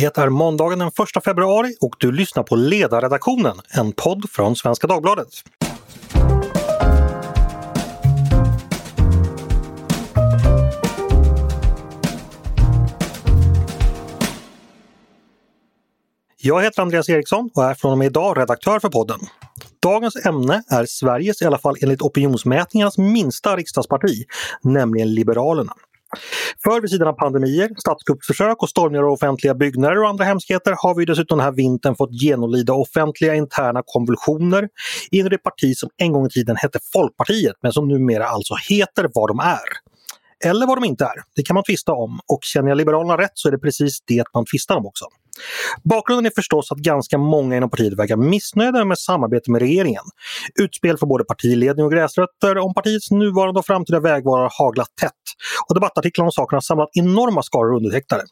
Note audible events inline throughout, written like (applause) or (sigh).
Det är måndagen den 1 februari och du lyssnar på Ledarredaktionen, en podd från Svenska Dagbladet. Jag heter Andreas Eriksson och är från och med idag redaktör för podden. Dagens ämne är Sveriges, i alla fall enligt opinionsmätningarnas, minsta riksdagsparti, nämligen Liberalerna. För vid sidan av pandemier, statskuppsförsök och stormningar av offentliga byggnader och andra hemskheter har vi dessutom den här vintern fått genomlida offentliga interna konvulsioner inom det parti som en gång i tiden hette Folkpartiet men som numera alltså heter vad de är. Eller vad de inte är, det kan man tvista om och känner jag Liberalerna rätt så är det precis det man tvistar om också. Bakgrunden är förstås att ganska många inom partiet verkar missnöjda med samarbete med regeringen. Utspel från både partiledning och gräsrötter om partiets nuvarande och framtida vägval har haglat tätt och debattartiklar om saken har samlat enorma skaror undertecknare.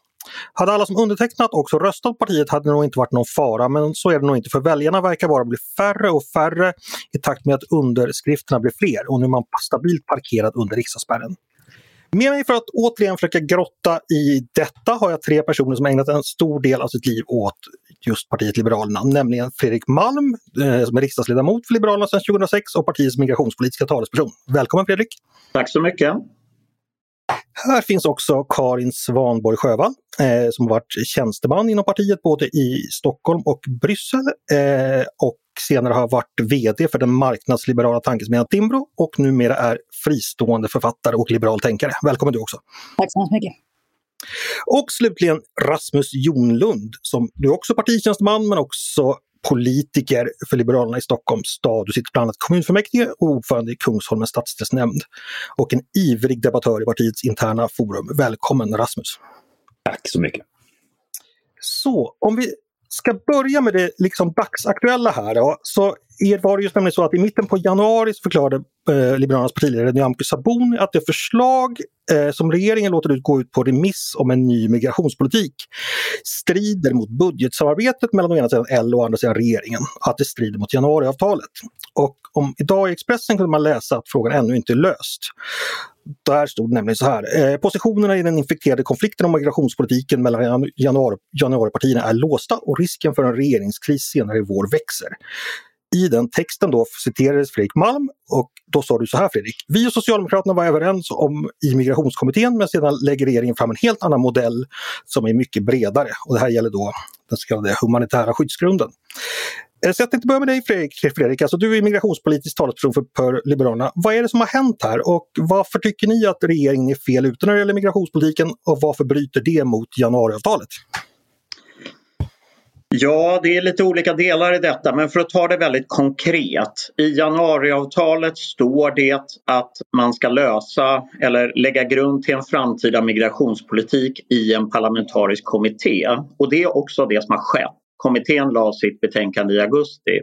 Hade alla som undertecknat också röstat på partiet hade det nog inte varit någon fara, men så är det nog inte för väljarna verkar bara bli färre och färre i takt med att underskrifterna blir fler och nu är man stabilt parkerad under riksdagsspärren. Med mig för att återigen försöka grotta i detta har jag tre personer som ägnat en stor del av sitt liv åt just partiet Liberalerna, nämligen Fredrik Malm eh, som är riksdagsledamot för Liberalerna sedan 2006 och partiets migrationspolitiska talesperson. Välkommen Fredrik! Tack så mycket! Här finns också Karin Svanborg Sjövall eh, som har varit tjänsteman inom partiet både i Stockholm och Bryssel eh, och senare har varit VD för den marknadsliberala tankesmedjan Timbro och numera är fristående författare och liberal tänkare. Välkommen du också! Tack så mycket! Och slutligen Rasmus Jonlund som du är också partitjänsteman men också politiker för Liberalerna i Stockholms stad. Du sitter bland annat kommunfullmäktige och ordförande i Kungsholmens stadsdelsnämnd. Och en ivrig debattör i partiets interna forum. Välkommen Rasmus! Tack så mycket! Så, om vi ska börja med det liksom dagsaktuella här då, så var det just nämligen så att i mitten på januari så förklarade eh, Liberalernas partiledare Nyamko Sabuni att det förslag eh, som regeringen låter ut gå ut på remiss om en ny migrationspolitik strider mot budgetsamarbetet mellan å ena sidan L och å andra sidan regeringen. Att det strider mot januariavtalet. Och om idag i Expressen kunde man läsa att frågan ännu inte är löst. Där stod nämligen så här. Eh, positionerna i den infekterade konflikten om migrationspolitiken mellan januari, januaripartierna är låsta och risken för en regeringskris senare i vår växer. I den texten då citerades Fredrik Malm och då sa du så här Fredrik. Vi och Socialdemokraterna var överens om i migrationskommittén men sedan lägger regeringen fram en helt annan modell som är mycket bredare och det här gäller då den så kallade humanitära skyddsgrunden. Så jag tänkte börja med dig Fredrik. Fredrik. Alltså, du är migrationspolitisk talesperson för, för Liberalerna. Vad är det som har hänt här och varför tycker ni att regeringen är fel ute när det gäller migrationspolitiken och varför bryter det mot januariavtalet? Ja, det är lite olika delar i detta men för att ta det väldigt konkret. I januariavtalet står det att man ska lösa eller lägga grund till en framtida migrationspolitik i en parlamentarisk kommitté. Och det är också det som har skett. Kommittén la sitt betänkande i augusti.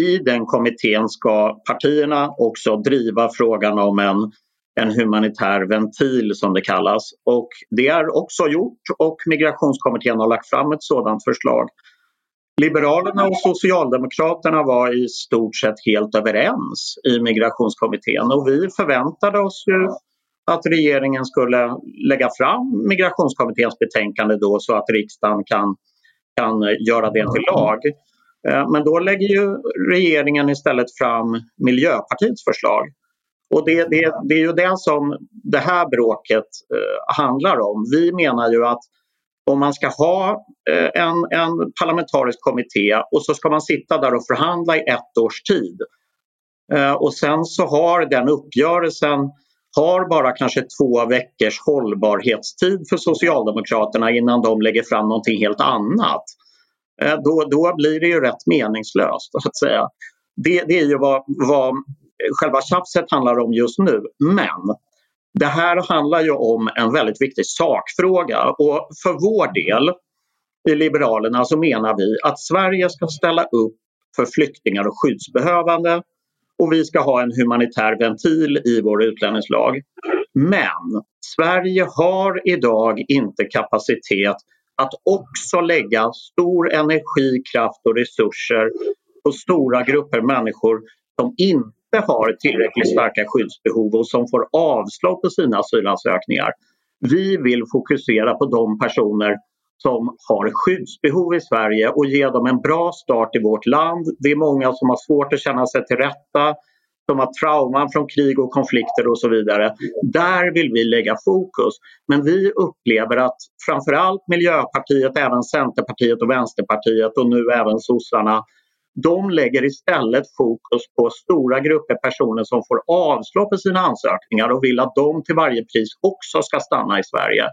I den kommittén ska partierna också driva frågan om en, en humanitär ventil som det kallas. Och det är också gjort och migrationskommittén har lagt fram ett sådant förslag. Liberalerna och Socialdemokraterna var i stort sett helt överens i migrationskommittén och vi förväntade oss ju att regeringen skulle lägga fram migrationskommitténs betänkande då så att riksdagen kan kan göra det till lag. Eh, men då lägger ju regeringen istället fram Miljöpartiets förslag. Och det, det, det är ju det som det här bråket eh, handlar om. Vi menar ju att om man ska ha eh, en, en parlamentarisk kommitté och så ska man sitta där och förhandla i ett års tid. Eh, och sen så har den uppgörelsen har bara kanske två veckors hållbarhetstid för Socialdemokraterna innan de lägger fram någonting helt annat. Eh, då, då blir det ju rätt meningslöst. Så att säga. Det, det är ju vad, vad själva tjafset handlar om just nu. Men det här handlar ju om en väldigt viktig sakfråga och för vår del i Liberalerna så menar vi att Sverige ska ställa upp för flyktingar och skyddsbehövande och vi ska ha en humanitär ventil i vår utlänningslag. Men Sverige har idag inte kapacitet att också lägga stor energi, kraft och resurser på stora grupper människor som inte har tillräckligt starka skyddsbehov och som får avslag på sina asylansökningar. Vi vill fokusera på de personer som har skyddsbehov i Sverige och ge dem en bra start i vårt land. Det är många som har svårt att känna sig till rätta, som har trauman från krig och konflikter och så vidare. Där vill vi lägga fokus. Men vi upplever att framförallt Miljöpartiet, även Centerpartiet och Vänsterpartiet och nu även sossarna de lägger istället fokus på stora grupper personer som får avslag på sina ansökningar och vill att de till varje pris också ska stanna i Sverige.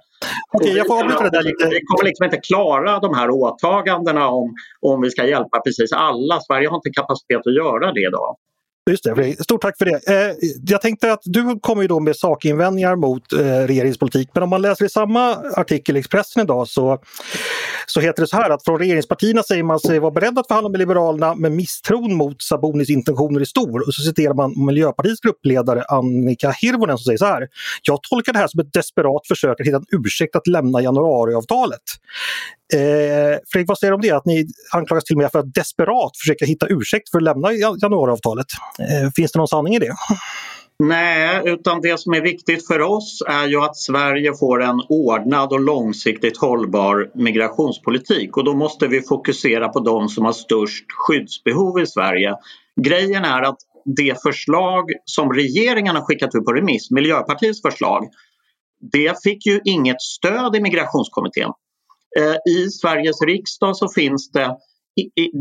Okej, jag får avbryta det där lite. Vi kommer liksom inte klara de här åtagandena om, om vi ska hjälpa precis alla. Sverige har inte kapacitet att göra det idag. Just det, stort tack för det. Eh, jag tänkte att du kommer ju då med sakinvändningar mot eh, regeringens politik men om man läser i samma artikel i Expressen idag så, så heter det så här att från regeringspartierna säger man sig vara beredd att förhandla med Liberalerna men misstron mot Sabonis intentioner är stor. Och så citerar man Miljöpartiets gruppledare Annika Hirvonen som säger så här. Jag tolkar det här som ett desperat försök att hitta en ursäkt att lämna januariavtalet. Eh, Fredrik, vad säger du om det? Att ni anklagas till och med för att desperat försöka hitta ursäkt för att lämna januariavtalet. Eh, finns det någon sanning i det? Nej, utan det som är viktigt för oss är ju att Sverige får en ordnad och långsiktigt hållbar migrationspolitik och då måste vi fokusera på de som har störst skyddsbehov i Sverige. Grejen är att det förslag som regeringen har skickat ut på remiss, Miljöpartiets förslag, det fick ju inget stöd i migrationskommittén. Eh, I Sveriges riksdag så finns det,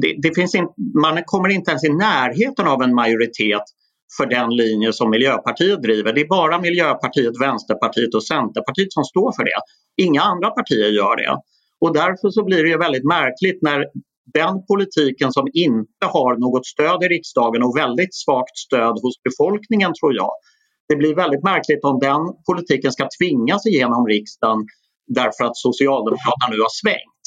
det, det finns in, man kommer inte ens i närheten av en majoritet för den linje som Miljöpartiet driver. Det är bara Miljöpartiet, Vänsterpartiet och Centerpartiet som står för det. Inga andra partier gör det. Och därför så blir det väldigt märkligt när den politiken som inte har något stöd i riksdagen och väldigt svagt stöd hos befolkningen tror jag. Det blir väldigt märkligt om den politiken ska tvingas igenom riksdagen därför att Socialdemokraterna nu har svängt.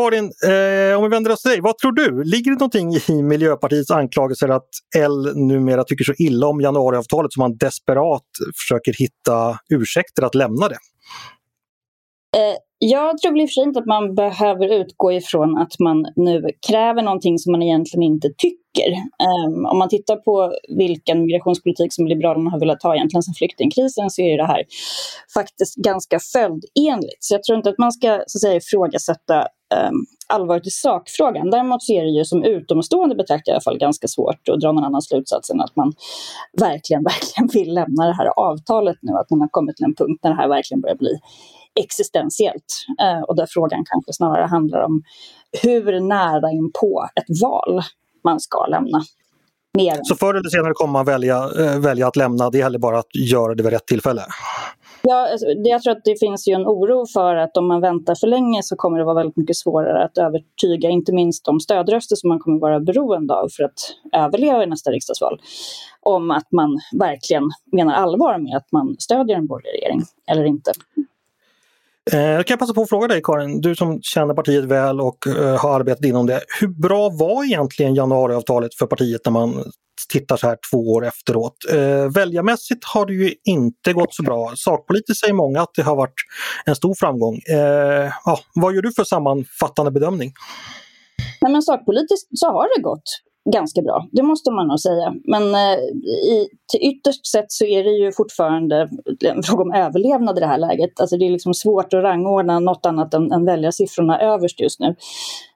Karin, eh, om vi vänder oss till dig, vad tror du? Ligger det någonting i Miljöpartiets anklagelser att L numera tycker så illa om januariavtalet som man desperat försöker hitta ursäkter att lämna det? Eh, jag tror väl i och för sig inte att man behöver utgå ifrån att man nu kräver någonting som man egentligen inte tycker. Um, om man tittar på vilken migrationspolitik som Liberalerna har velat ha egentligen sedan flyktingkrisen så är det här faktiskt ganska följdenligt. Så jag tror inte att man ska så att säga, ifrågasätta um, allvaret i sakfrågan. Däremot så är det ju som utomstående betraktar i alla fall ganska svårt att dra någon annan slutsats än att man verkligen, (laughs) verkligen vill lämna det här avtalet nu. Att man har kommit till en punkt när det här verkligen börjar bli existentiellt. Ehm, och där frågan kanske snarare handlar om hur nära in på ett val man ska lämna. Mer. Så förr eller senare kommer man välja, äh, välja att lämna, det gäller bara att göra det vid rätt tillfälle? Ja, alltså, jag tror att det finns ju en oro för att om man väntar för länge så kommer det vara väldigt mycket svårare att övertyga, inte minst de stödröster som man kommer vara beroende av för att överleva i nästa riksdagsval, om att man verkligen menar allvar med att man stödjer en borgerlig regering eller inte. Eh, jag kan passa på att fråga dig Karin, du som känner partiet väl och eh, har arbetat inom det. Hur bra var egentligen januariavtalet för partiet när man tittar så här två år efteråt? Eh, väljarmässigt har det ju inte gått så bra. Sakpolitiskt säger många att det har varit en stor framgång. Ja, vad gör du för sammanfattande bedömning? Nej, men sakpolitiskt så har det gått ganska bra, det måste man nog säga. Men eh, i, till ytterst sett så är det ju fortfarande en fråga om överlevnad i det här läget. Alltså det är liksom svårt att rangordna något annat än, än väljarsiffrorna överst just nu.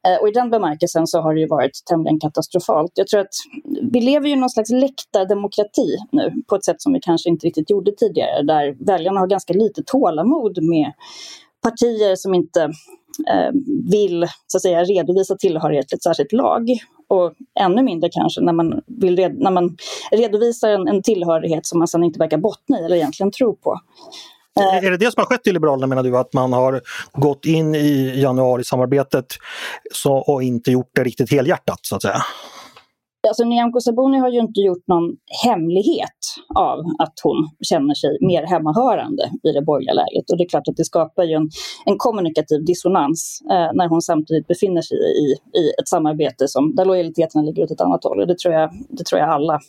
Eh, och i den bemärkelsen så har det ju varit tämligen katastrofalt. Jag tror att vi lever ju i någon slags läktardemokrati nu på ett sätt som vi kanske inte riktigt gjorde tidigare, där väljarna har ganska lite tålamod med partier som inte eh, vill så att säga, redovisa tillhörighet till ett särskilt lag och ännu mindre kanske när man, vill red, när man redovisar en, en tillhörighet som man sedan inte verkar bottna i eller egentligen tro på. Är det det som har skett i Liberalerna menar du, att man har gått in i januarisamarbetet så, och inte gjort det riktigt helhjärtat så att säga? Alltså Nyamko Sabuni har ju inte gjort någon hemlighet av att hon känner sig mer hemmahörande i det borgerliga läget. Och det är klart att det skapar ju en, en kommunikativ dissonans eh, när hon samtidigt befinner sig i, i ett samarbete som, där lojaliteterna ligger åt ett annat håll. Och det tror jag, det tror jag alla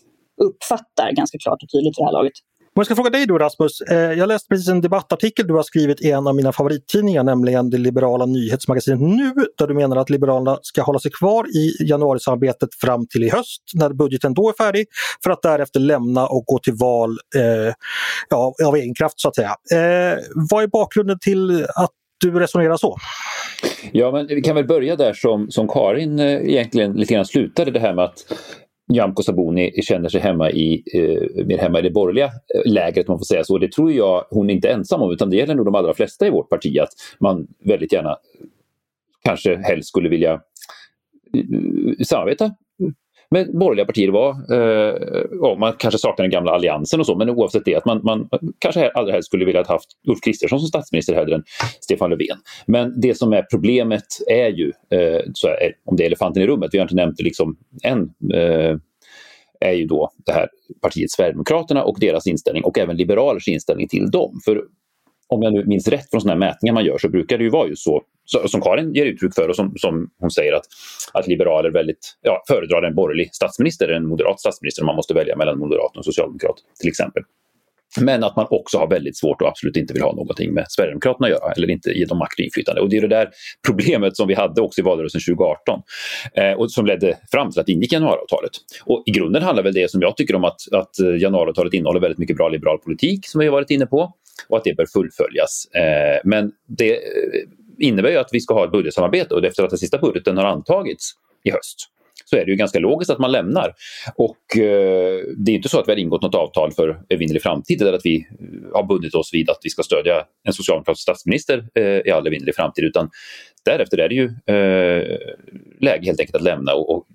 uppfattar ganska klart och tydligt i det här laget. Om jag ska fråga dig då Rasmus, eh, jag läste precis en debattartikel du har skrivit i en av mina favorittidningar, nämligen det liberala nyhetsmagasinet Nu, där du menar att Liberalerna ska hålla sig kvar i januarisamarbetet fram till i höst, när budgeten då är färdig, för att därefter lämna och gå till val eh, ja, av egen kraft så att säga. Eh, vad är bakgrunden till att du resonerar så? Ja, men vi kan väl börja där som, som Karin eh, egentligen lite grann slutade det här med att Nyamko Sabuni känner sig hemma i, eh, mer hemma i det borgerliga eh, lägret, om man får säga så. Det tror jag hon är inte ensam om, utan det gäller nog de allra flesta i vårt parti, att man väldigt gärna kanske helst skulle vilja eh, samarbeta med borgerliga partier var. Eh, man kanske saknar den gamla alliansen och så, men oavsett det att man, man kanske allra helst skulle vilja ha haft Ulf Kristersson som statsminister hellre än Stefan Löfven. Men det som är problemet är ju, eh, så är, om det är elefanten i rummet, vi har inte nämnt det liksom än, eh, är ju då det här partiet Sverigedemokraterna och deras inställning och även liberalers inställning till dem. För om jag nu minns rätt från sådana här mätningar man gör så brukar det ju vara just så, som Karin ger uttryck för och som, som hon säger att, att liberaler väldigt, ja, föredrar en borgerlig statsminister än en moderat statsminister om man måste välja mellan moderat och socialdemokrat till exempel. Men att man också har väldigt svårt och absolut inte vill ha någonting med Sverigedemokraterna att göra eller inte ge dem makt och inflytande. Och det är det där problemet som vi hade också i valrörelsen 2018 eh, och som ledde fram till att det ingick januariavtalet. Och i grunden handlar väl det som jag tycker om att, att eh, januariavtalet innehåller väldigt mycket bra liberal politik som vi har varit inne på och att det bör fullföljas. Eh, men det eh, innebär ju att vi ska ha ett budgetsamarbete och efter att den sista budgeten har antagits i höst så är det ju ganska logiskt att man lämnar. Och eh, det är inte så att vi har ingått något avtal för evinnerlig framtid eller att vi eh, har bundit oss vid att vi ska stödja en socialdemokratisk statsminister eh, i all evinnerlig framtid utan därefter är det ju eh, läge helt enkelt att lämna och, och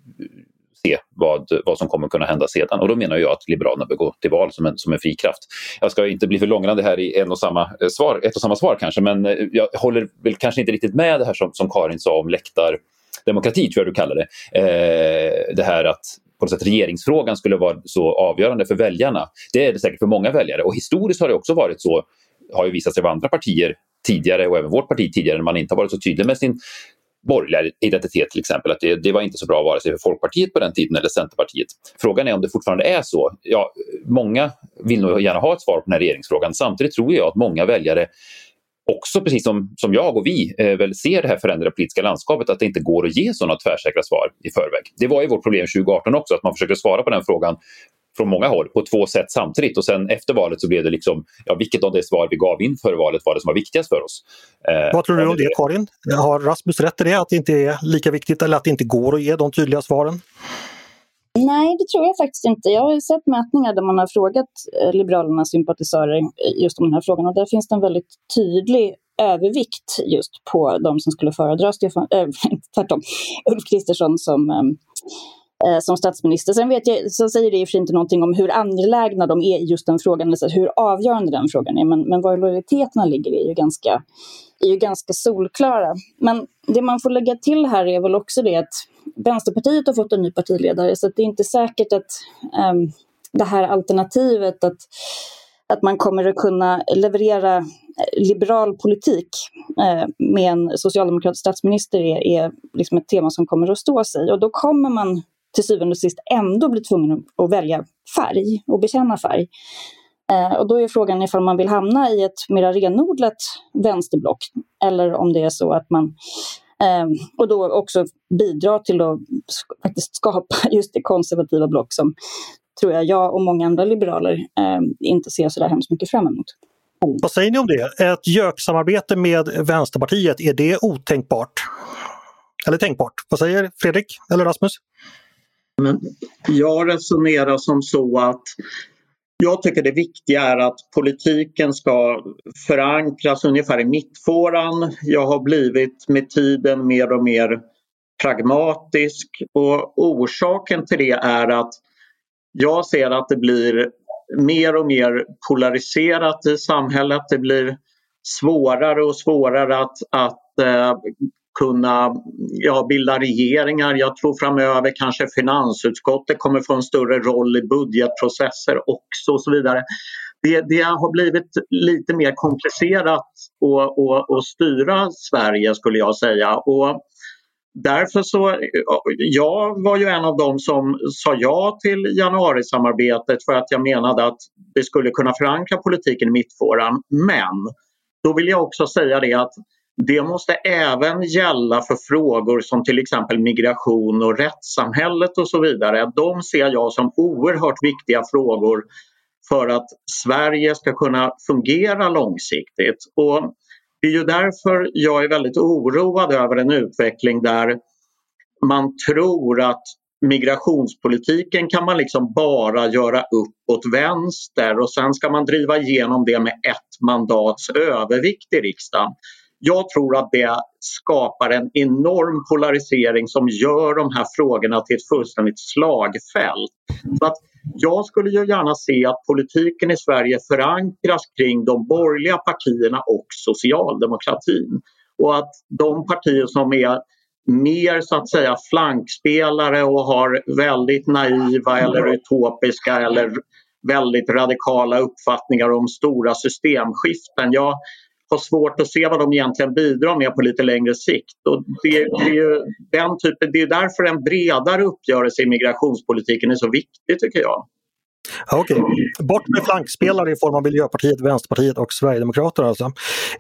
se vad, vad som kommer kunna hända sedan. Och då menar jag att Liberalerna bör gå till val som en, som en fri kraft. Jag ska inte bli för långrandig här i en och samma eh, svar, ett och samma svar kanske, men eh, jag håller väl kanske inte riktigt med det här som, som Karin sa om läktardemokrati, tror jag du kallar det. Eh, det här att på något sätt regeringsfrågan skulle vara så avgörande för väljarna. Det är det säkert för många väljare och historiskt har det också varit så, har ju visat sig av andra partier tidigare och även vårt parti tidigare, när man inte har varit så tydlig med sin borgerliga identitet till exempel. Att det, det, var inte så bra vare sig för Folkpartiet på den tiden eller Centerpartiet. Frågan är om det fortfarande är så. Ja, många vill nog gärna ha ett svar på den här regeringsfrågan. Samtidigt tror jag att många väljare också, precis som, som jag och vi, eh, väl ser det här förändrade politiska landskapet, att det inte går att ge sådana tvärsäkra svar i förväg. Det var ju vårt problem 2018 också, att man försökte svara på den frågan från många håll på två sätt samtidigt och sen efter valet så blev det liksom, ja vilket av de svar vi gav inför valet var det som var viktigast för oss. Eh, Vad tror du om det Karin? Har Rasmus rätt i det, att det inte är lika viktigt eller att det inte går att ge de tydliga svaren? Nej, det tror jag faktiskt inte. Jag har sett mätningar där man har frågat eh, Liberalernas sympatisörer just om den här frågan och där finns det en väldigt tydlig övervikt just på de som skulle föredra Stefan, äh, (laughs) tvärtom, Ulf Kristersson som ähm, eh, Eh, som statsminister. Sen vet jag, så säger det i och för sig inte någonting om hur angelägna de är i just den frågan, eller hur avgörande den frågan är, men, men var lojaliteterna ligger är ju, ganska, är ju ganska solklara. Men det man får lägga till här är väl också det att Vänsterpartiet har fått en ny partiledare, så det är inte säkert att um, det här alternativet att att man kommer att kunna leverera eh, liberal politik eh, med en socialdemokratisk statsminister är, är liksom ett tema som kommer att stå sig. Och då kommer man till syvende och sist ändå blir tvungen att välja färg och bekänna färg. Eh, och då är frågan ifall man vill hamna i ett mer renodlat vänsterblock eller om det är så att man eh, och då också bidra till att faktiskt skapa (laughs) just det konservativa block som tror jag jag och många andra liberaler eh, inte ser så där hemskt mycket fram emot. Vad säger ni om det? Ett göksamarbete med Vänsterpartiet, är det otänkbart? Eller tänkbart? Vad säger Fredrik eller Rasmus? Men jag resonerar som så att jag tycker det viktiga är att politiken ska förankras ungefär i mittfåran. Jag har blivit med tiden mer och mer pragmatisk och orsaken till det är att jag ser att det blir mer och mer polariserat i samhället. Det blir svårare och svårare att, att eh, kunna ja, bilda regeringar. Jag tror framöver kanske finansutskottet kommer få en större roll i budgetprocesser också och så vidare. Det, det har blivit lite mer komplicerat att, att, att styra Sverige skulle jag säga. Och därför så, jag var ju en av dem som sa ja till januarisamarbetet för att jag menade att det skulle kunna förankra politiken i mittfåran. Men då vill jag också säga det att det måste även gälla för frågor som till exempel migration och rättssamhället och så vidare. De ser jag som oerhört viktiga frågor för att Sverige ska kunna fungera långsiktigt. Och Det är ju därför jag är väldigt oroad över en utveckling där man tror att migrationspolitiken kan man liksom bara göra upp åt vänster och sen ska man driva igenom det med ett mandats övervikt i riksdagen. Jag tror att det skapar en enorm polarisering som gör de här frågorna till ett fullständigt slagfält. Så att jag skulle ju gärna se att politiken i Sverige förankras kring de borgerliga partierna och socialdemokratin. Och att de partier som är mer så att säga flankspelare och har väldigt naiva eller utopiska eller väldigt radikala uppfattningar om stora systemskiften. Jag har svårt att se vad de egentligen bidrar med på lite längre sikt. Och det, det, är ju den typen, det är därför en bredare uppgörelse i migrationspolitiken är så viktig tycker jag. Okej, okay. bort med flankspelare i form av Miljöpartiet, Vänsterpartiet och Sverigedemokraterna. Alltså.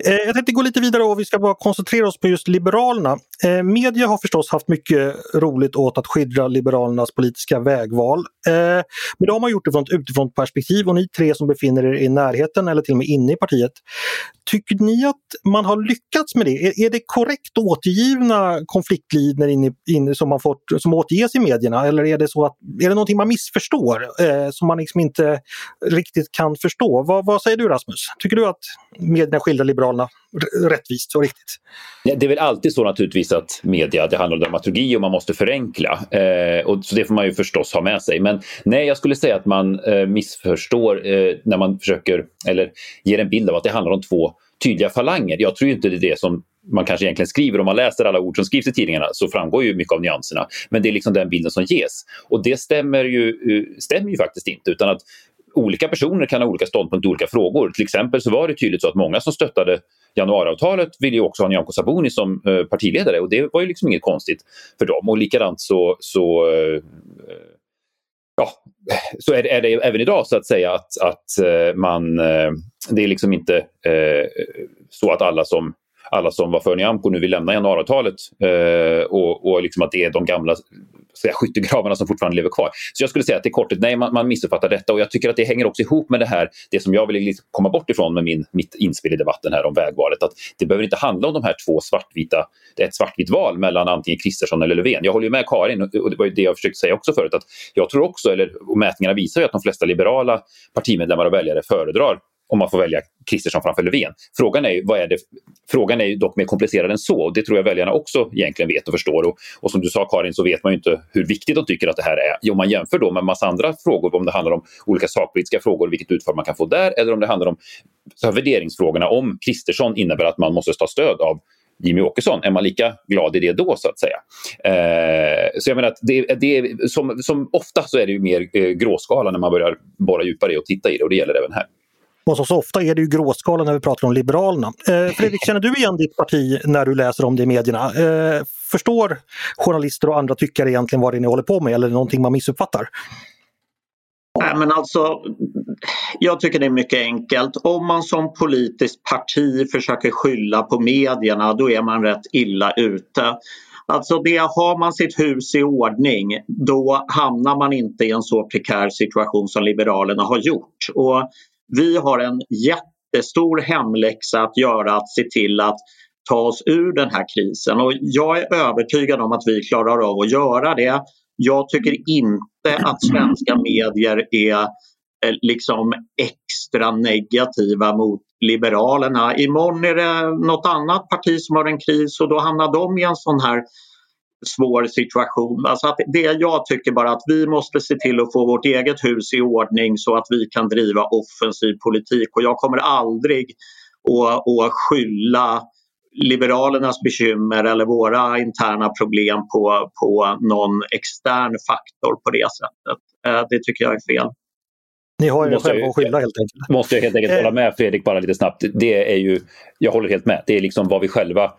Eh, jag tänkte gå lite vidare och vi ska bara koncentrera oss på just Liberalerna. Eh, media har förstås haft mycket roligt åt att skildra Liberalernas politiska vägval. Eh, men det har man gjort det från ett utifrån perspektiv och ni tre som befinner er i närheten eller till och med inne i partiet. Tycker ni att man har lyckats med det? Är, är det korrekt återgivna konfliktlinjer in, in, som, man fått, som återges i medierna eller är det så att är det någonting man missförstår eh, som man liksom inte riktigt kan förstå? Vad, vad, säger du Rasmus? Tycker du att medierna skildrar Liberalerna rättvist och riktigt? Det är väl alltid så naturligtvis att media, det handlar om dramaturgi och man måste förenkla. Eh, och så det får man ju förstås ha med sig. Men nej, jag skulle säga att man eh, missförstår eh, när man försöker, eller ger en bild av att det handlar om två tydliga falanger. Jag tror inte det är det som man kanske egentligen skriver. Om man läser alla ord som skrivs i tidningarna så framgår ju mycket av nyanserna. Men det är liksom den bilden som ges. Och det stämmer ju, eh, stämmer ju faktiskt inte. Utan att olika personer kan ha olika ståndpunkter i olika frågor. Till exempel så var det tydligt så att många som stöttade januariavtalet ville ju också ha Nyamko Sabuni som eh, partiledare och det var ju liksom inget konstigt för dem. Och likadant så, så eh, ja, så är det, är det, även idag så att säga att, att eh, man, eh, det är liksom inte eh, så att alla som alla som var för Nyamko nu vill lämna januariavtalet eh, och, och liksom att det är de gamla säga, skyttegravarna som fortfarande lever kvar. Så jag skulle säga att i korthet, nej man, man missuppfattar detta och jag tycker att det hänger också ihop med det här, det som jag vill liksom komma bort ifrån med min, mitt inspel i debatten här om vägvalet. Att det behöver inte handla om de här två svartvita, det är ett svartvitt val mellan antingen Kristersson eller Löfven. Jag håller ju med Karin och det var ju det jag försökte säga också förut, att jag tror också, eller mätningarna visar ju att de flesta liberala partimedlemmar och väljare föredrar om man får välja Kristersson framför Löfven. Frågan är, ju, vad är det, frågan är ju dock mer komplicerad än så och det tror jag väljarna också egentligen vet och förstår. Och, och som du sa Karin så vet man ju inte hur viktigt de tycker att det här är. Om man jämför då med massa andra frågor, om det handlar om olika sakpolitiska frågor, vilket utfall man kan få där, eller om det handlar om så här, värderingsfrågorna, om Kristersson innebär att man måste ta stöd av Jimmy Åkesson, är man lika glad i det då så att säga? Eh, så jag menar att det, det, som, som ofta så är det ju mer eh, gråskala när man börjar borra djupare och titta i det och det gäller även här. Och så, ofta är det ju gråskala när vi pratar om Liberalerna. Eh, Fredrik, känner du igen ditt parti när du läser om det i medierna? Eh, förstår journalister och andra tyckare egentligen vad det är ni håller på med eller är det någonting man missuppfattar? Nej, men alltså, jag tycker det är mycket enkelt. Om man som politiskt parti försöker skylla på medierna då är man rätt illa ute. Alltså det, har man sitt hus i ordning då hamnar man inte i en så prekär situation som Liberalerna har gjort. Och vi har en jättestor hemläxa att göra att se till att ta oss ur den här krisen och jag är övertygad om att vi klarar av att göra det. Jag tycker inte att svenska medier är eh, liksom extra negativa mot Liberalerna. Imorgon är det något annat parti som har en kris och då hamnar de i en sån här svår situation. Alltså att det jag tycker bara att vi måste se till att få vårt eget hus i ordning så att vi kan driva offensiv politik och jag kommer aldrig att, att skylla Liberalernas bekymmer eller våra interna problem på, på någon extern faktor på det sättet. Eh, det tycker jag är fel. Ni har ju själva att skylla helt enkelt. Måste jag helt enkelt hålla med Fredrik bara lite snabbt. Det är ju, jag håller helt med. Det är liksom vad vi själva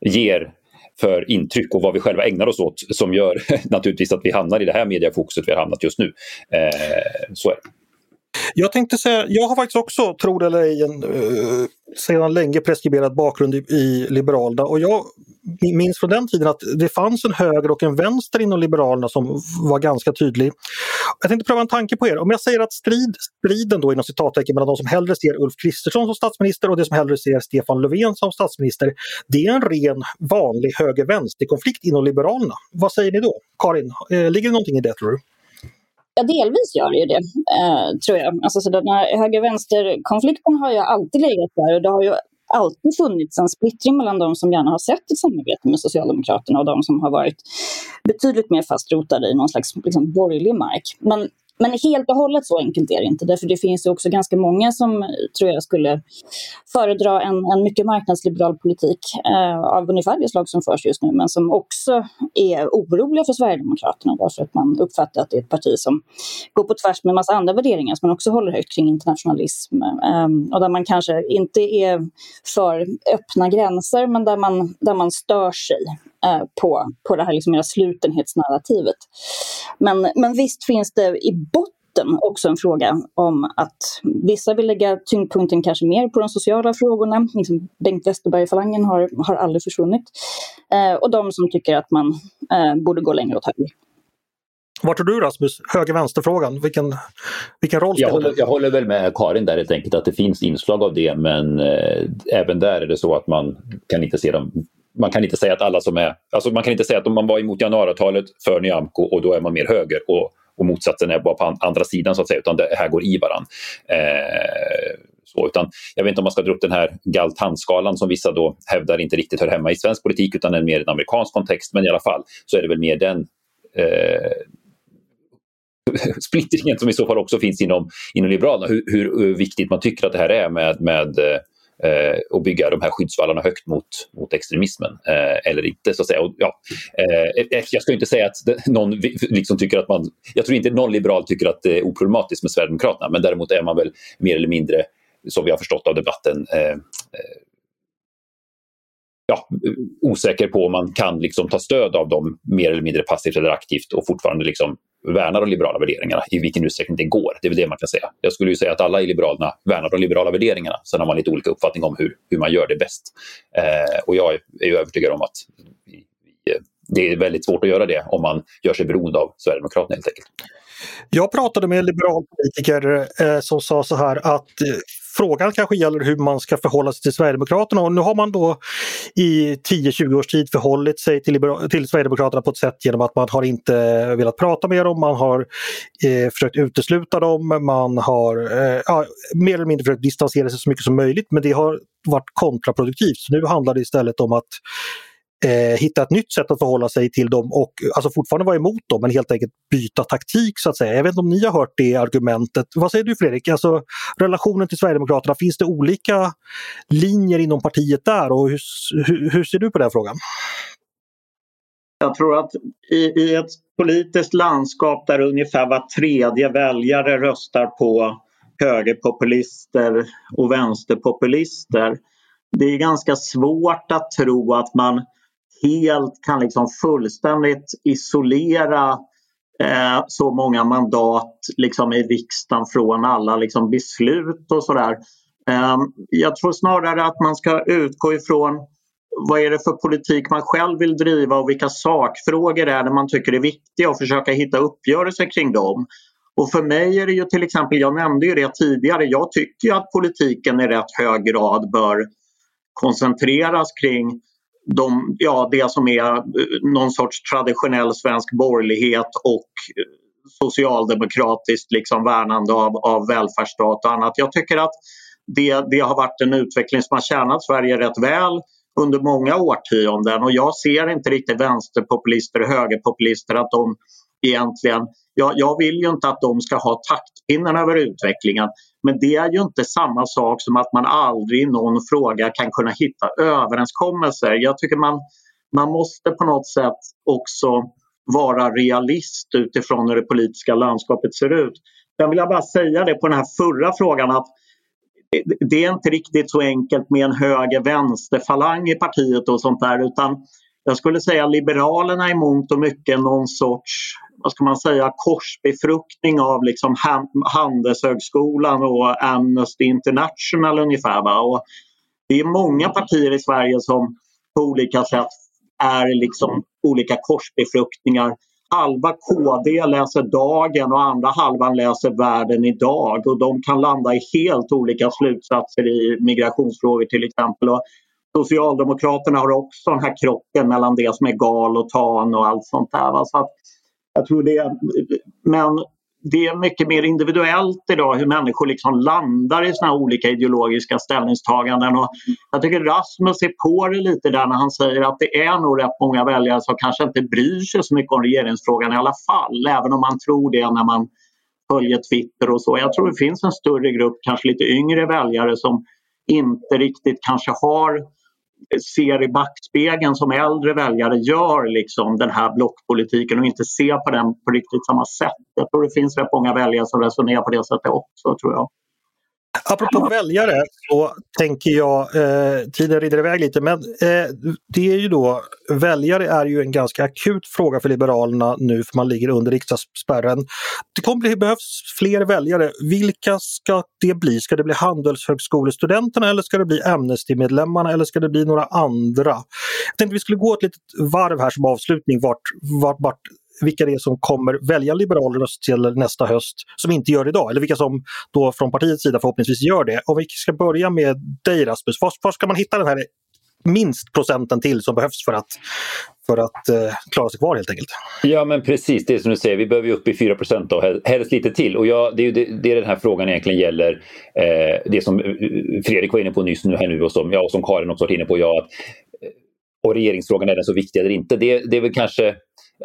ger för intryck och vad vi själva ägnar oss åt som gör (laughs) naturligtvis att vi hamnar i det här mediefokuset vi har hamnat just nu. Eh, så är det. Jag tänkte säga, jag har faktiskt också, tro det eller ej, en, eh, sedan länge preskriberad bakgrund i, i Liberalerna och jag minns från den tiden att det fanns en höger och en vänster inom Liberalerna som var ganska tydlig. Jag tänkte pröva en tanke på er. Om jag säger att strid, striden då inom citattecken mellan de som hellre ser Ulf Kristersson som statsminister och de som hellre ser Stefan Löfven som statsminister. Det är en ren vanlig höger-vänster-konflikt inom Liberalerna. Vad säger ni då? Karin, eh, ligger det någonting i det tror du? Ja, delvis gör det ju det, eh, tror jag. Alltså, så den här höger-vänster-konflikten har ju alltid legat där och det har ju alltid funnits en splittring mellan de som gärna har sett ett samarbete med Socialdemokraterna och de som har varit betydligt mer fast rotade i någon slags liksom, borgerlig mark. Men men helt och hållet så enkelt är det inte, därför det finns också ganska många som eh, tror jag skulle föredra en, en mycket marknadsliberal politik eh, av ungefär det slag som förs just nu, men som också är oroliga för Sverigedemokraterna därför att man uppfattar att det är ett parti som går på tvärs med en massa andra värderingar som man också håller högt kring internationalism eh, och där man kanske inte är för öppna gränser, men där man, där man stör sig. Eh, på, på det här liksom mera slutenhetsnarrativet. Men, men visst finns det i botten också en fråga om att vissa vill lägga tyngdpunkten kanske mer på de sociala frågorna. Liksom Bengt Westerberg-falangen har, har aldrig försvunnit. Eh, och de som tycker att man eh, borde gå längre åt höger. Vad tror du Rasmus, höger-vänster-frågan, vilken, vilken roll jag håller, jag håller väl med Karin där helt enkelt att det finns inslag av det men eh, även där är det så att man kan inte se dem man kan inte säga att alla som är, alltså man kan inte säga att om man var emot januariavtalet för Nyamko och då är man mer höger och, och motsatsen är bara på andra sidan så att säga, utan det här går i varann. Eh, så, utan jag vet inte om man ska dra upp den här Galtan-skalan som vissa då hävdar inte riktigt hör hemma i svensk politik utan är mer en amerikansk kontext, men i alla fall så är det väl mer den eh, (laughs) splittringen som i så fall också finns inom, inom Liberalerna, hur, hur, viktigt man tycker att det här är med, med eh, eh, och bygga de här skyddsvallarna högt mot, mot extremismen eh, eller inte. Så att säga. Och, ja, eh, eh jag ska inte säga att någon liksom tycker att man... Jag tror inte någon liberal tycker att det är oproblematiskt med Sverigedemokraterna men däremot är man väl mer eller mindre, som vi har förstått av debatten, eh, eh ja, osäker på om man kan liksom ta stöd av dem mer eller mindre passivt eller aktivt och fortfarande liksom värnar de liberala värderingarna, i vilken utsträckning det går. Det är väl det man kan säga. Jag skulle ju säga att alla i Liberalerna värnar de liberala värderingarna. Sen har man lite olika uppfattning om hur, hur man gör det bäst. Eh, och jag är ju övertygad om att vi, vi, det är väldigt svårt att göra det om man gör sig beroende av Sverigedemokraterna helt enkelt. Jag pratade med en liberal politiker eh, som sa så här att frågan kanske gäller hur man ska förhålla sig till Sverigedemokraterna. Och nu har man då i 10-20 års tid förhållit sig till, till Sverigedemokraterna på ett sätt genom att man har inte velat prata med dem, man har eh, försökt utesluta dem, man har eh, ja, mer eller mindre försökt distansera sig så mycket som möjligt. Men det har varit kontraproduktivt. Så nu handlar det istället om att eh, hitta ett nytt sätt att förhålla sig till dem och alltså fortfarande vara emot dem men helt enkelt byta taktik så att säga. Jag vet inte om ni har hört det argumentet. Vad säger du Fredrik? Alltså, relationen till Sverigedemokraterna, finns det olika linjer inom partiet där och hur, hur, hur ser du på den frågan? Jag tror att i, i ett politiskt landskap där ungefär var tredje väljare röstar på högerpopulister och vänsterpopulister. Det är ganska svårt att tro att man helt kan liksom fullständigt isolera eh, så många mandat liksom i riksdagen från alla liksom beslut och sådär. Eh, jag tror snarare att man ska utgå ifrån vad är det för politik man själv vill driva och vilka sakfrågor är det man tycker är viktiga och försöka hitta uppgörelser kring dem. Och för mig är det ju till exempel, jag nämnde ju det tidigare, jag tycker att politiken i rätt hög grad bör koncentreras kring de, ja, det som är eh, någon sorts traditionell svensk borgerlighet och eh, socialdemokratiskt liksom värnande av, av välfärdsstat och annat. Jag tycker att det, det har varit en utveckling som har tjänat Sverige rätt väl under många årtionden och jag ser inte riktigt vänsterpopulister och högerpopulister att de egentligen... Jag, jag vill ju inte att de ska ha taktpinnen över utvecklingen men det är ju inte samma sak som att man aldrig i någon fråga kan kunna hitta överenskommelser. Jag tycker man, man måste på något sätt också vara realist utifrån hur det politiska landskapet ser ut. Sen vill jag bara säga det på den här förra frågan att det är inte riktigt så enkelt med en höger-vänster-falang i partiet och sånt där utan jag skulle säga Liberalerna i mångt och mycket någon sorts vad ska man säga, korsbefruktning av liksom Handelshögskolan och Amnesty International ungefär. Va? Och det är många partier i Sverige som på olika sätt är liksom olika korsbefruktningar. Halva KD läser Dagen och andra halvan läser Världen idag och de kan landa i helt olika slutsatser i migrationsfrågor till exempel. Och Socialdemokraterna har också den här krocken mellan det som är gal och tan och allt sånt där. Så att jag tror det, men det är mycket mer individuellt idag hur människor liksom landar i sina olika ideologiska ställningstaganden. Och jag tycker Rasmus är på det lite där när han säger att det är nog rätt många väljare som kanske inte bryr sig så mycket om regeringsfrågan i alla fall, även om man tror det när man följer Twitter och så. Jag tror det finns en större grupp, kanske lite yngre väljare som inte riktigt kanske har ser i backspegeln som äldre väljare gör liksom den här blockpolitiken och inte ser på den på riktigt samma sätt. Jag tror det finns rätt många väljare som resonerar på det sättet också tror jag. Apropå väljare så tänker jag, eh, tiden rinner iväg lite, men eh, det är ju då, väljare är ju en ganska akut fråga för Liberalerna nu för man ligger under riksdagsspärren. Det kommer bli, behövs fler väljare. Vilka ska det bli? Ska det bli Handelshögskolestudenterna eller ska det bli Amnesty-medlemmarna eller ska det bli några andra? Jag tänkte vi skulle gå ett litet varv här som avslutning vart, vart, vart vilka det är som kommer välja liberal röst till nästa höst som inte gör det idag, eller vilka som då från partiets sida förhoppningsvis gör det. Om vi ska börja med dig Rasmus, var, var ska man hitta den här minst procenten till som behövs för att, för att eh, klara sig kvar helt enkelt. Ja men precis, det är som du säger, vi behöver ju upp i 4 då, helst lite till. Och ja, det är ju det, det den här frågan egentligen gäller. Eh, det som eh, Fredrik var inne på nyss nu, här nu och som, ja, och som Karin också varit inne på. Ja, att, eh, och regeringsfrågan, är den så viktig eller inte? Det, det är väl kanske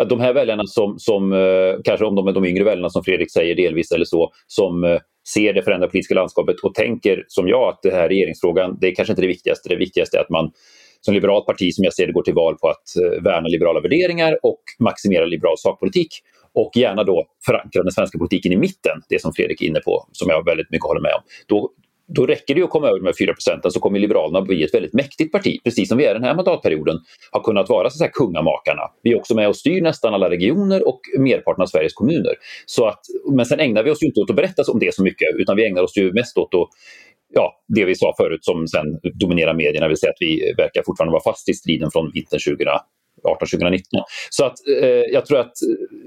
de här väljarna som, som eh, kanske om de är de yngre väljarna som Fredrik säger delvis eller så, som eh, ser det förändrade politiska landskapet och tänker som jag att det här regeringsfrågan, det är kanske inte det viktigaste. Det viktigaste är att man som liberalt parti som jag ser det går till val på att eh, värna liberala värderingar och maximera liberal sakpolitik och gärna då förankra den svenska politiken i mitten, det som Fredrik är inne på, som jag väldigt mycket håller med om. Då, då räcker det att komma över de här 4 procenten så kommer Liberalerna att bli ett väldigt mäktigt parti, precis som vi är den här mandatperioden, har kunnat vara så att kungamakarna. Vi är också med och styr nästan alla regioner och merparten av Sveriges kommuner. Så att, men sen ägnar vi oss ju inte åt att berätta om det så mycket, utan vi ägnar oss ju mest åt att ja, det vi sa förut som sen dominerar medierna, vill säga att vi verkar fortfarande vara fast i striden från vintern 2018-2019. Så att eh, jag tror att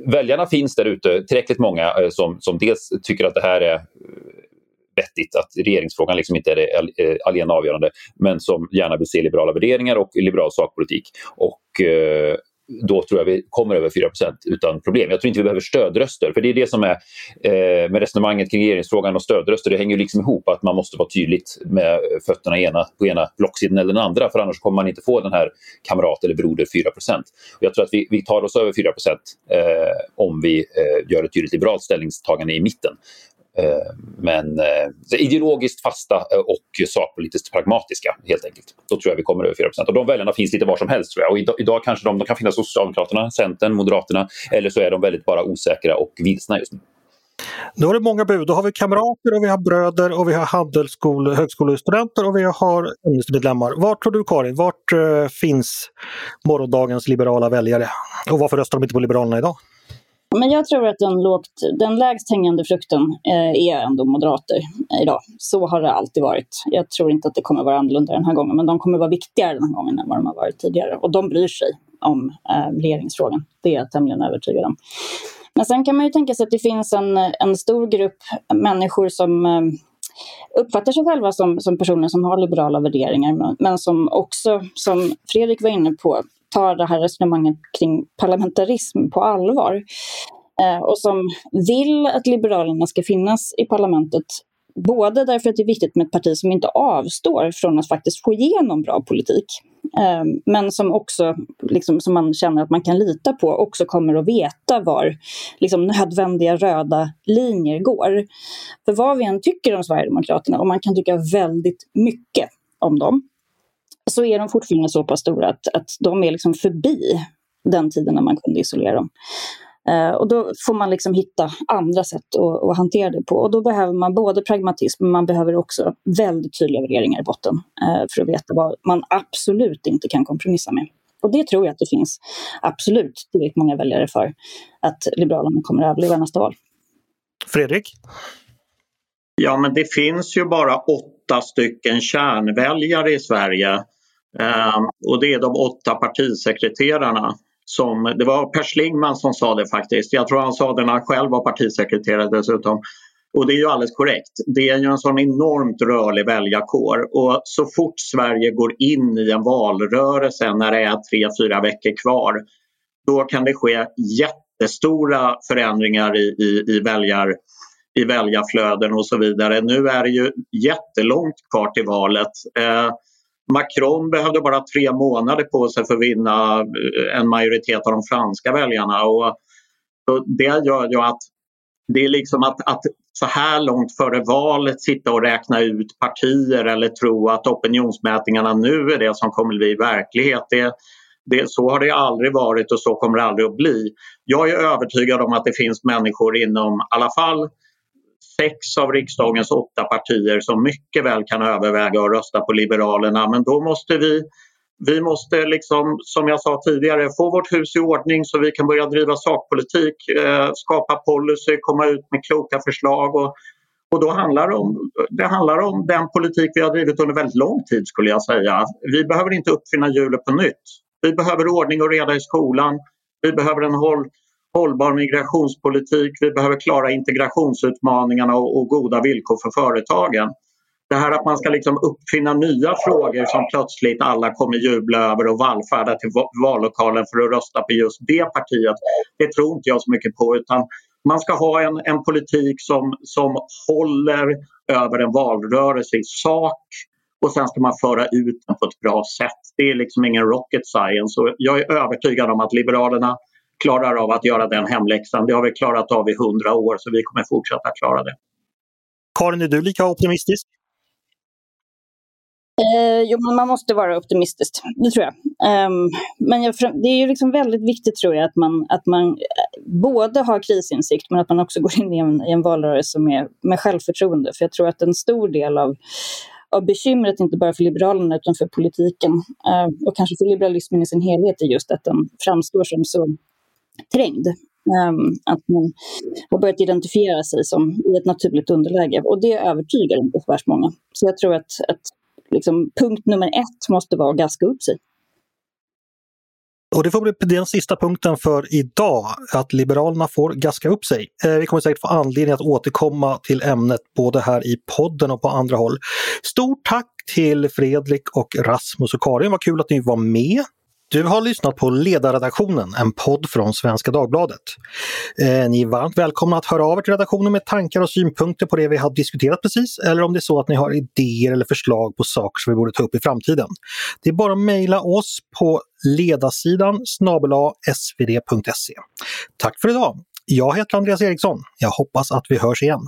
väljarna finns där ute, tillräckligt många eh, som, som dels tycker att det här är vettigt att regeringsfrågan liksom inte är det eh, allena avgörande men som gärna vill se liberala värderingar och liberal sakpolitik. Och, eh, då tror jag vi kommer över 4 utan problem. Jag tror inte vi behöver stödröster, för det är det som är eh, med resonemanget kring regeringsfrågan och stödröster. Det hänger liksom ihop att man måste vara tydligt med eh, fötterna ena, på ena blocksidan eller den andra, för annars kommer man inte få den här kamrat eller broder 4 Jag tror att vi, vi tar oss över 4 eh, om vi eh, gör ett tydligt liberalt ställningstagande i mitten. Eh, men eh, ideologiskt fasta eh, och sakpolitiskt pragmatiska helt enkelt. Då tror jag vi kommer över 4 Och de väljarna finns lite var som helst tror jag. Och idag, idag kanske de, de kan finnas hos Socialdemokraterna, Centern, Moderaterna eller så är de väldigt bara osäkra och vilsna just nu. Nu har det många bud. Då har vi kamrater och vi har bröder och vi har högskolestudenter och vi har ämnesmedlemmar. Vart tror du Karin, vart eh, finns morgondagens liberala väljare? Och varför röstar de inte på Liberalerna idag? Men jag tror att den, lågt, den lägst hängande frukten eh, är ändå moderater idag. Så har det alltid varit. Jag tror inte att det kommer vara annorlunda den här gången, men de kommer vara viktigare den här gången än vad de har varit tidigare. Och de bryr sig om eh, regeringsfrågan. Det är jag tämligen övertygad om. Men sen kan man ju tänka sig att det finns en, en stor grupp människor som eh, uppfattar sig själva som, som personer som har liberala värderingar, men, men som också, som Fredrik var inne på, tar det här resonemanget kring parlamentarism på allvar. Eh, och som vill att Liberalerna ska finnas i parlamentet Både därför att det är viktigt med ett parti som inte avstår från att faktiskt få igenom bra politik. Eh, men som också, liksom, som man känner att man kan lita på, också kommer att veta var liksom, nödvändiga röda linjer går. För vad vi än tycker om Sverigedemokraterna, och man kan tycka väldigt mycket om dem, så är de fortfarande så pass stora att, att de är liksom förbi den tiden när man kunde isolera dem. Uh, och då får man liksom hitta andra sätt att, att, hantera det på. Och då behöver man både pragmatism, men man behöver också väldigt tydliga värderingar i botten uh, för att veta vad man absolut inte kan kompromissa med. Och det tror jag att det finns absolut tillräckligt många väljare för att Liberalerna kommer att överleva nästa val. Fredrik? Ja, men det finns ju bara åtta stycken kärnväljare i Sverige. Eh, och det är de åtta partisekreterarna. Som, det var Per Schlingman som sa det faktiskt. Jag tror han sa det när han själv var partisekreterare dessutom. Och det är ju alldeles korrekt. Det är ju en sån enormt rörlig väljarkår och så fort Sverige går in i en valrörelse när det är tre, fyra veckor kvar då kan det ske jättestora förändringar i, i, i, väljar, i väljarflöden och så vidare. Nu är det ju jättelångt kvar till valet. Eh, Macron behövde bara tre månader på sig för att vinna eh, en majoritet av de franska väljarna. Och, och det gör ju att det är liksom att, att så här långt före valet sitta och räkna ut partier eller tro att opinionsmätningarna nu är det som kommer att bli verklighet. Det, det, så har det aldrig varit och så kommer det aldrig att bli. Jag är övertygad om att det finns människor inom i alla fall sex av riksdagens åtta partier som mycket väl kan överväga att rösta på Liberalerna men då måste vi vi måste, liksom, som jag sa tidigare, få vårt hus i ordning så vi kan börja driva sakpolitik, eh, skapa policy, komma ut med kloka förslag. Och, och då handlar det, om, det handlar om den politik vi har drivit under väldigt lång tid skulle jag säga. Vi behöver inte uppfinna hjulet på nytt. Vi behöver ordning och reda i skolan. Vi behöver en håll, hållbar migrationspolitik. Vi behöver klara integrationsutmaningarna och, och goda villkor för företagen. Det här att man ska liksom uppfinna nya frågor som plötsligt alla kommer jubla över och vallfärda till vallokalen för att rösta på just det partiet. Det tror inte jag så mycket på utan man ska ha en, en politik som, som håller över en valrörelse i sak och sen ska man föra ut den på ett bra sätt. Det är liksom ingen rocket science och jag är övertygad om att Liberalerna klarar av att göra den hemläxan. Det har vi klarat av i hundra år så vi kommer fortsätta klara det. Karin, är du lika optimistisk? Eh, jo, men man måste vara optimistisk, det tror jag. Um, men jag, det är ju liksom väldigt viktigt tror jag att man, att man eh, både har krisinsikt men att man också går in i en, i en valrörelse med, med självförtroende. För jag tror att en stor del av, av bekymret, inte bara för Liberalerna utan för politiken uh, och kanske för liberalismen i sin helhet, är just att den framstår som så trängd. Ehm, att man har börjat identifiera sig som i ett naturligt underläge och det övertygar inte så värst många. Så jag tror att, att liksom, punkt nummer ett måste vara att gaska upp sig. Och det får bli den sista punkten för idag, att Liberalerna får gaska upp sig. Eh, vi kommer säkert få anledning att återkomma till ämnet både här i podden och på andra håll. Stort tack till Fredrik och Rasmus och Karin, vad kul att ni var med. Du har lyssnat på Ledarredaktionen, en podd från Svenska Dagbladet. Eh, ni är varmt välkomna att höra av er till redaktionen med tankar och synpunkter på det vi har diskuterat precis, eller om det är så att ni har idéer eller förslag på saker som vi borde ta upp i framtiden. Det är bara att mejla oss på ledarsidan svd.se. Tack för idag! Jag heter Andreas Eriksson. Jag hoppas att vi hörs igen.